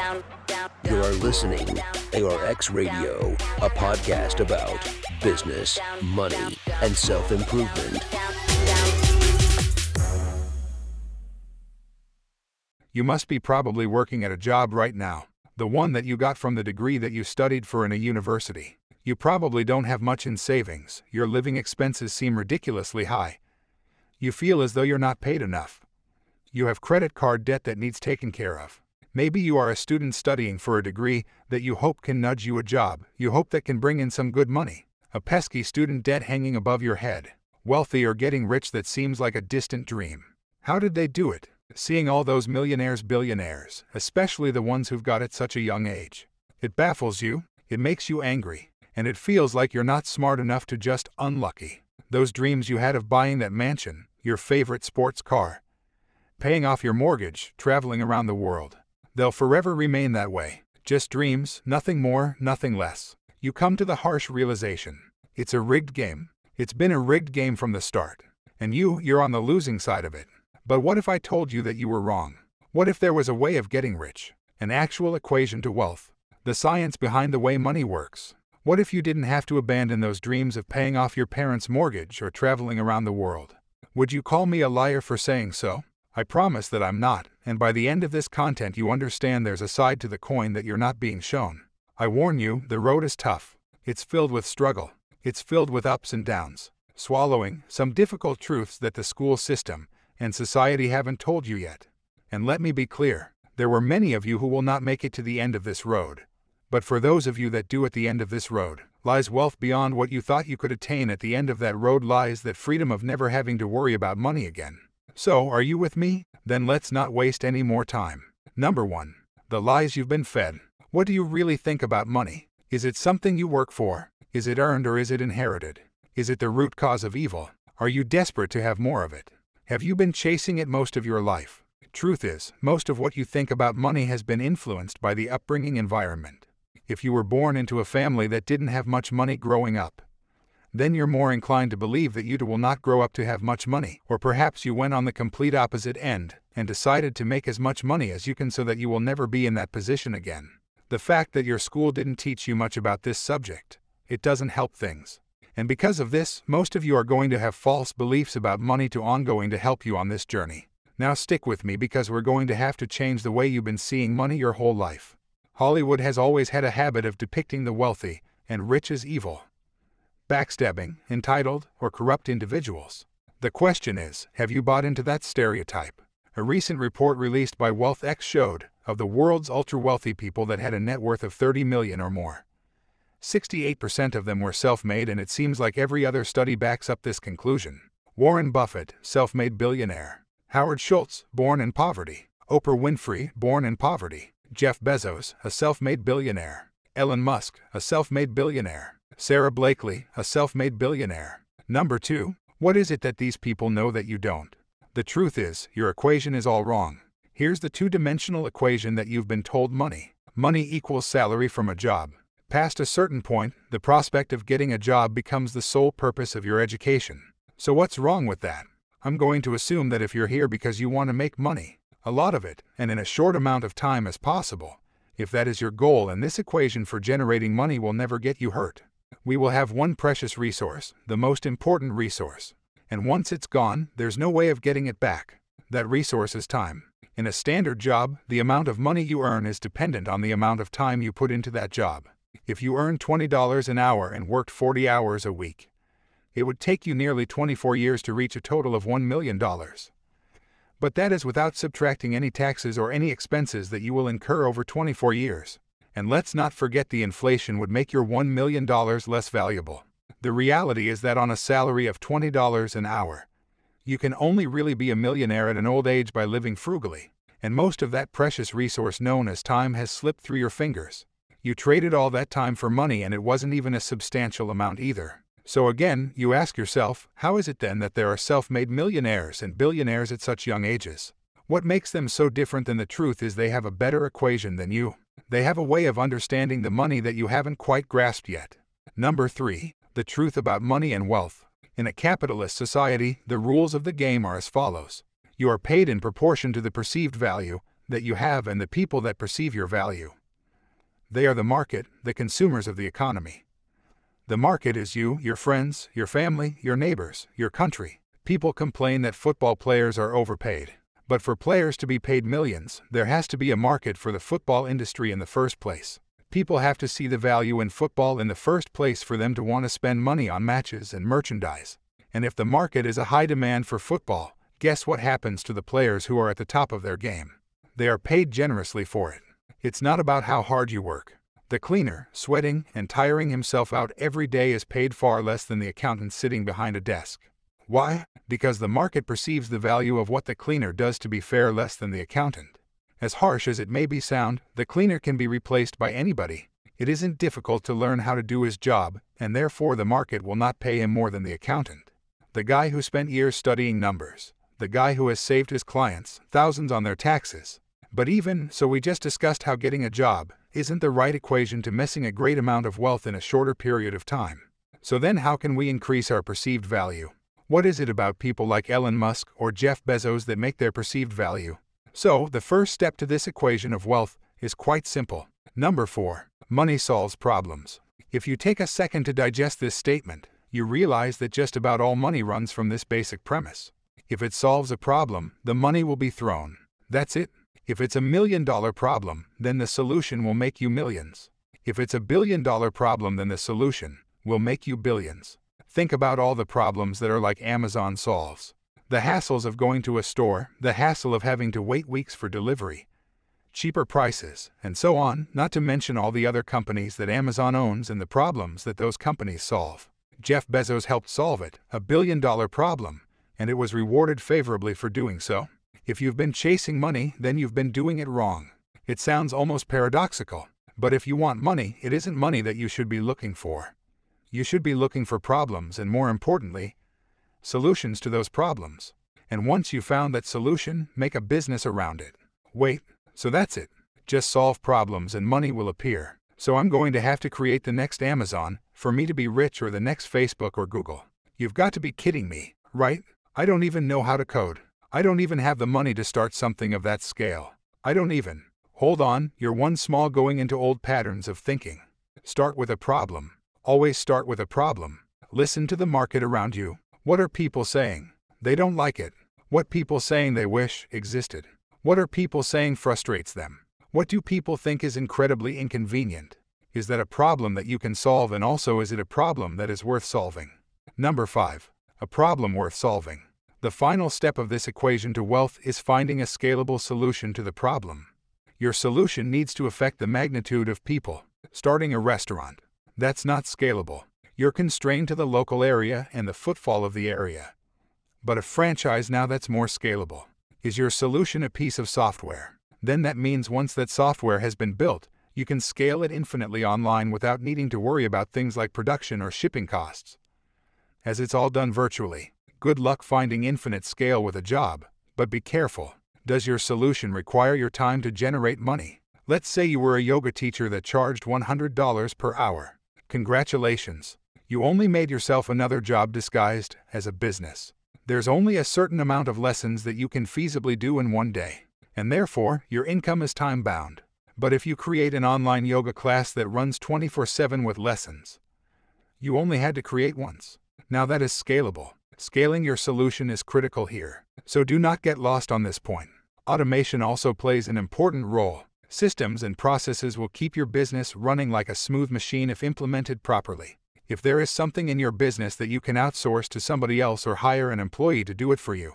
You are listening to ARX Radio, a podcast about business, money, and self improvement. You must be probably working at a job right now, the one that you got from the degree that you studied for in a university. You probably don't have much in savings, your living expenses seem ridiculously high. You feel as though you're not paid enough. You have credit card debt that needs taken care of. Maybe you are a student studying for a degree that you hope can nudge you a job, you hope that can bring in some good money. A pesky student debt hanging above your head. Wealthy or getting rich that seems like a distant dream. How did they do it? Seeing all those millionaires, billionaires, especially the ones who've got at such a young age. It baffles you, it makes you angry, and it feels like you're not smart enough to just unlucky. Those dreams you had of buying that mansion, your favorite sports car, paying off your mortgage, traveling around the world. They'll forever remain that way. Just dreams, nothing more, nothing less. You come to the harsh realization it's a rigged game. It's been a rigged game from the start. And you, you're on the losing side of it. But what if I told you that you were wrong? What if there was a way of getting rich? An actual equation to wealth? The science behind the way money works? What if you didn't have to abandon those dreams of paying off your parents' mortgage or traveling around the world? Would you call me a liar for saying so? I promise that I'm not, and by the end of this content, you understand there's a side to the coin that you're not being shown. I warn you, the road is tough. It's filled with struggle. It's filled with ups and downs, swallowing some difficult truths that the school system and society haven't told you yet. And let me be clear there were many of you who will not make it to the end of this road. But for those of you that do at the end of this road, lies wealth beyond what you thought you could attain at the end of that road lies that freedom of never having to worry about money again. So, are you with me? Then let's not waste any more time. Number 1. The lies you've been fed. What do you really think about money? Is it something you work for? Is it earned or is it inherited? Is it the root cause of evil? Are you desperate to have more of it? Have you been chasing it most of your life? Truth is, most of what you think about money has been influenced by the upbringing environment. If you were born into a family that didn't have much money growing up, then you're more inclined to believe that you will not grow up to have much money. Or perhaps you went on the complete opposite end and decided to make as much money as you can so that you will never be in that position again. The fact that your school didn't teach you much about this subject, it doesn't help things. And because of this, most of you are going to have false beliefs about money to ongoing to help you on this journey. Now stick with me because we're going to have to change the way you've been seeing money your whole life. Hollywood has always had a habit of depicting the wealthy and rich as evil, backstabbing, entitled, or corrupt individuals. The question is have you bought into that stereotype? A recent report released by WealthX showed of the world's ultra wealthy people that had a net worth of 30 million or more. 68% of them were self made, and it seems like every other study backs up this conclusion. Warren Buffett, self made billionaire. Howard Schultz, born in poverty. Oprah Winfrey, born in poverty. Jeff Bezos, a self made billionaire. Elon Musk, a self made billionaire. Sara Blakely, a self made billionaire. Number 2. What is it that these people know that you don't? The truth is, your equation is all wrong. Here's the two dimensional equation that you've been told money. Money equals salary from a job. Past a certain point, the prospect of getting a job becomes the sole purpose of your education. So, what's wrong with that? I'm going to assume that if you're here because you want to make money, a lot of it, and in a short amount of time as possible, if that is your goal and this equation for generating money will never get you hurt. We will have one precious resource, the most important resource. And once it's gone, there's no way of getting it back. That resource is time. In a standard job, the amount of money you earn is dependent on the amount of time you put into that job. If you earned $20 an hour and worked 40 hours a week, it would take you nearly 24 years to reach a total of $1 million. But that is without subtracting any taxes or any expenses that you will incur over 24 years. And let's not forget the inflation would make your $1 million less valuable. The reality is that on a salary of $20 an hour, you can only really be a millionaire at an old age by living frugally, and most of that precious resource known as time has slipped through your fingers. You traded all that time for money and it wasn't even a substantial amount either. So again, you ask yourself, how is it then that there are self made millionaires and billionaires at such young ages? What makes them so different than the truth is they have a better equation than you. They have a way of understanding the money that you haven't quite grasped yet. Number 3. The truth about money and wealth. In a capitalist society, the rules of the game are as follows You are paid in proportion to the perceived value, that you have and the people that perceive your value. They are the market, the consumers of the economy. The market is you, your friends, your family, your neighbors, your country. People complain that football players are overpaid. But for players to be paid millions, there has to be a market for the football industry in the first place. People have to see the value in football in the first place for them to want to spend money on matches and merchandise. And if the market is a high demand for football, guess what happens to the players who are at the top of their game? They are paid generously for it. It's not about how hard you work. The cleaner, sweating and tiring himself out every day is paid far less than the accountant sitting behind a desk. Why? Because the market perceives the value of what the cleaner does to be fair less than the accountant. As harsh as it may be sound, the cleaner can be replaced by anybody. It isn't difficult to learn how to do his job, and therefore the market will not pay him more than the accountant. The guy who spent years studying numbers, the guy who has saved his clients thousands on their taxes, but even so, we just discussed how getting a job isn't the right equation to missing a great amount of wealth in a shorter period of time. So then, how can we increase our perceived value? What is it about people like Elon Musk or Jeff Bezos that make their perceived value? So, the first step to this equation of wealth is quite simple. Number 4. Money solves problems. If you take a second to digest this statement, you realize that just about all money runs from this basic premise. If it solves a problem, the money will be thrown. That's it. If it's a million dollar problem, then the solution will make you millions. If it's a billion dollar problem, then the solution will make you billions. Think about all the problems that are like Amazon solves. The hassles of going to a store, the hassle of having to wait weeks for delivery, cheaper prices, and so on, not to mention all the other companies that Amazon owns and the problems that those companies solve. Jeff Bezos helped solve it, a billion dollar problem, and it was rewarded favorably for doing so. If you've been chasing money, then you've been doing it wrong. It sounds almost paradoxical, but if you want money, it isn't money that you should be looking for. You should be looking for problems and, more importantly, solutions to those problems. And once you've found that solution, make a business around it. Wait, so that's it. Just solve problems and money will appear. So I'm going to have to create the next Amazon for me to be rich or the next Facebook or Google. You've got to be kidding me, right? I don't even know how to code. I don't even have the money to start something of that scale. I don't even. Hold on, you're one small going into old patterns of thinking. Start with a problem. Always start with a problem. Listen to the market around you. What are people saying? They don't like it. What people saying they wish existed. What are people saying frustrates them? What do people think is incredibly inconvenient? Is that a problem that you can solve and also is it a problem that is worth solving? Number 5. A problem worth solving. The final step of this equation to wealth is finding a scalable solution to the problem. Your solution needs to affect the magnitude of people. Starting a restaurant. That's not scalable. You're constrained to the local area and the footfall of the area. But a franchise now that's more scalable. Is your solution a piece of software? Then that means once that software has been built, you can scale it infinitely online without needing to worry about things like production or shipping costs. As it's all done virtually, Good luck finding infinite scale with a job, but be careful. Does your solution require your time to generate money? Let's say you were a yoga teacher that charged $100 per hour. Congratulations. You only made yourself another job disguised as a business. There's only a certain amount of lessons that you can feasibly do in one day, and therefore your income is time bound. But if you create an online yoga class that runs 24 7 with lessons, you only had to create once. Now that is scalable. Scaling your solution is critical here, so do not get lost on this point. Automation also plays an important role. Systems and processes will keep your business running like a smooth machine if implemented properly. If there is something in your business that you can outsource to somebody else or hire an employee to do it for you,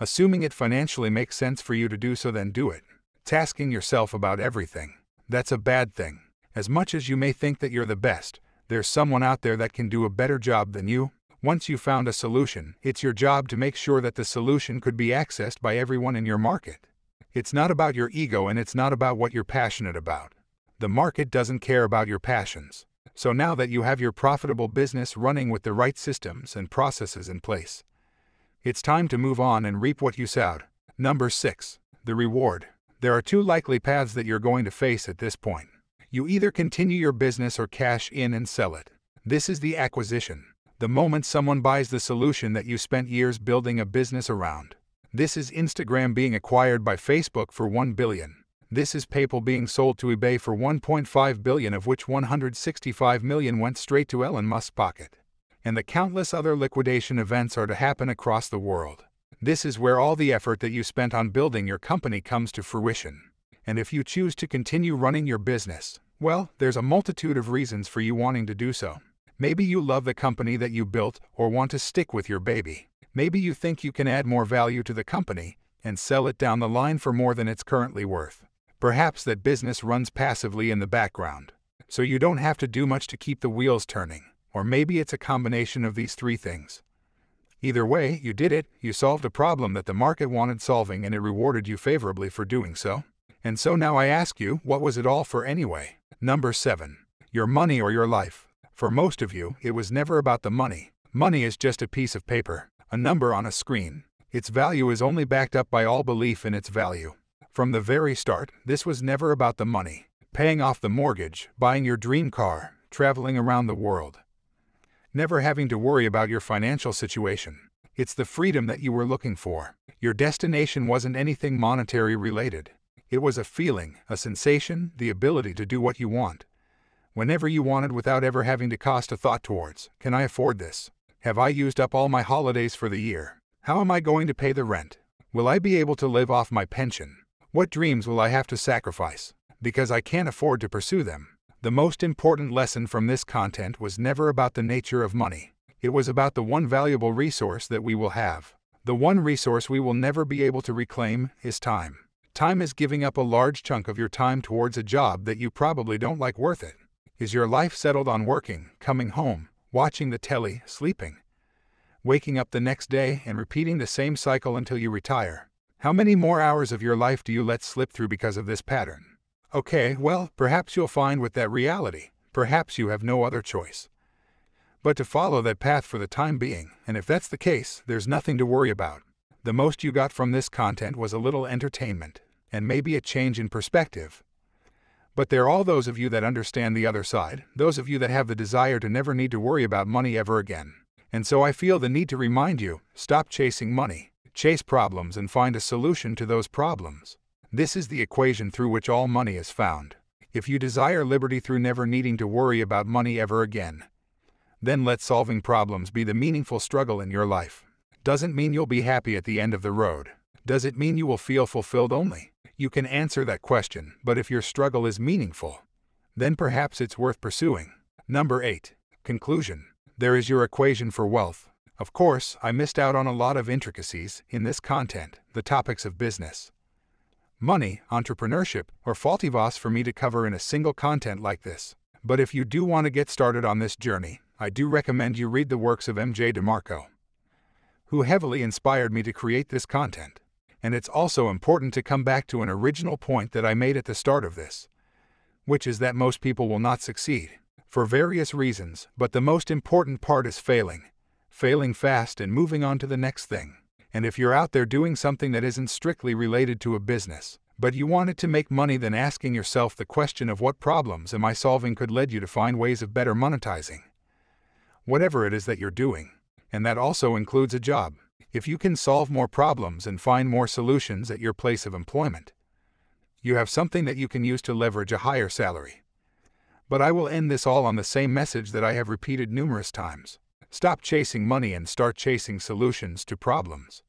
assuming it financially makes sense for you to do so, then do it. Tasking yourself about everything. That's a bad thing. As much as you may think that you're the best, there's someone out there that can do a better job than you, once you've found a solution, it's your job to make sure that the solution could be accessed by everyone in your market. It's not about your ego and it's not about what you're passionate about. The market doesn't care about your passions. So now that you have your profitable business running with the right systems and processes in place, it's time to move on and reap what you sowed. Number 6. The reward. There are two likely paths that you're going to face at this point. You either continue your business or cash in and sell it. This is the acquisition the moment someone buys the solution that you spent years building a business around. This is Instagram being acquired by Facebook for 1 billion. This is PayPal being sold to eBay for 1.5 billion of which 165 million went straight to Elon Musk's pocket. And the countless other liquidation events are to happen across the world. This is where all the effort that you spent on building your company comes to fruition. And if you choose to continue running your business, well, there's a multitude of reasons for you wanting to do so. Maybe you love the company that you built or want to stick with your baby. Maybe you think you can add more value to the company and sell it down the line for more than it's currently worth. Perhaps that business runs passively in the background, so you don't have to do much to keep the wheels turning. Or maybe it's a combination of these three things. Either way, you did it, you solved a problem that the market wanted solving, and it rewarded you favorably for doing so. And so now I ask you, what was it all for anyway? Number 7. Your money or your life. For most of you, it was never about the money. Money is just a piece of paper, a number on a screen. Its value is only backed up by all belief in its value. From the very start, this was never about the money. Paying off the mortgage, buying your dream car, traveling around the world. Never having to worry about your financial situation. It's the freedom that you were looking for. Your destination wasn't anything monetary related. It was a feeling, a sensation, the ability to do what you want whenever you wanted without ever having to cost a thought towards Can I afford this? Have I used up all my holidays for the year? How am I going to pay the rent? Will I be able to live off my pension? What dreams will I have to sacrifice? Because I can't afford to pursue them. The most important lesson from this content was never about the nature of money. It was about the one valuable resource that we will have. The one resource we will never be able to reclaim is time. Time is giving up a large chunk of your time towards a job that you probably don't like worth it. Is your life settled on working, coming home, watching the telly, sleeping, waking up the next day, and repeating the same cycle until you retire? How many more hours of your life do you let slip through because of this pattern? Okay, well, perhaps you'll find with that reality. Perhaps you have no other choice. But to follow that path for the time being, and if that's the case, there's nothing to worry about. The most you got from this content was a little entertainment, and maybe a change in perspective, but there are all those of you that understand the other side, those of you that have the desire to never need to worry about money ever again. And so I feel the need to remind you stop chasing money, chase problems, and find a solution to those problems. This is the equation through which all money is found. If you desire liberty through never needing to worry about money ever again, then let solving problems be the meaningful struggle in your life. Doesn't mean you'll be happy at the end of the road. Does it mean you will feel fulfilled only? You can answer that question, but if your struggle is meaningful, then perhaps it's worth pursuing. Number 8. Conclusion. There is your equation for wealth. Of course, I missed out on a lot of intricacies in this content, the topics of business, money, entrepreneurship, or faultivas for me to cover in a single content like this. But if you do want to get started on this journey, I do recommend you read the works of MJ DeMarco, who heavily inspired me to create this content and it's also important to come back to an original point that I made at the start of this, which is that most people will not succeed, for various reasons, but the most important part is failing. Failing fast and moving on to the next thing. And if you're out there doing something that isn't strictly related to a business, but you wanted to make money, then asking yourself the question of what problems am I solving could lead you to find ways of better monetizing. Whatever it is that you're doing. And that also includes a job if you can solve more problems and find more solutions at your place of employment. You have something that you can use to leverage a higher salary. But I will end this all on the same message that I have repeated numerous times. Stop chasing money and start chasing solutions to problems.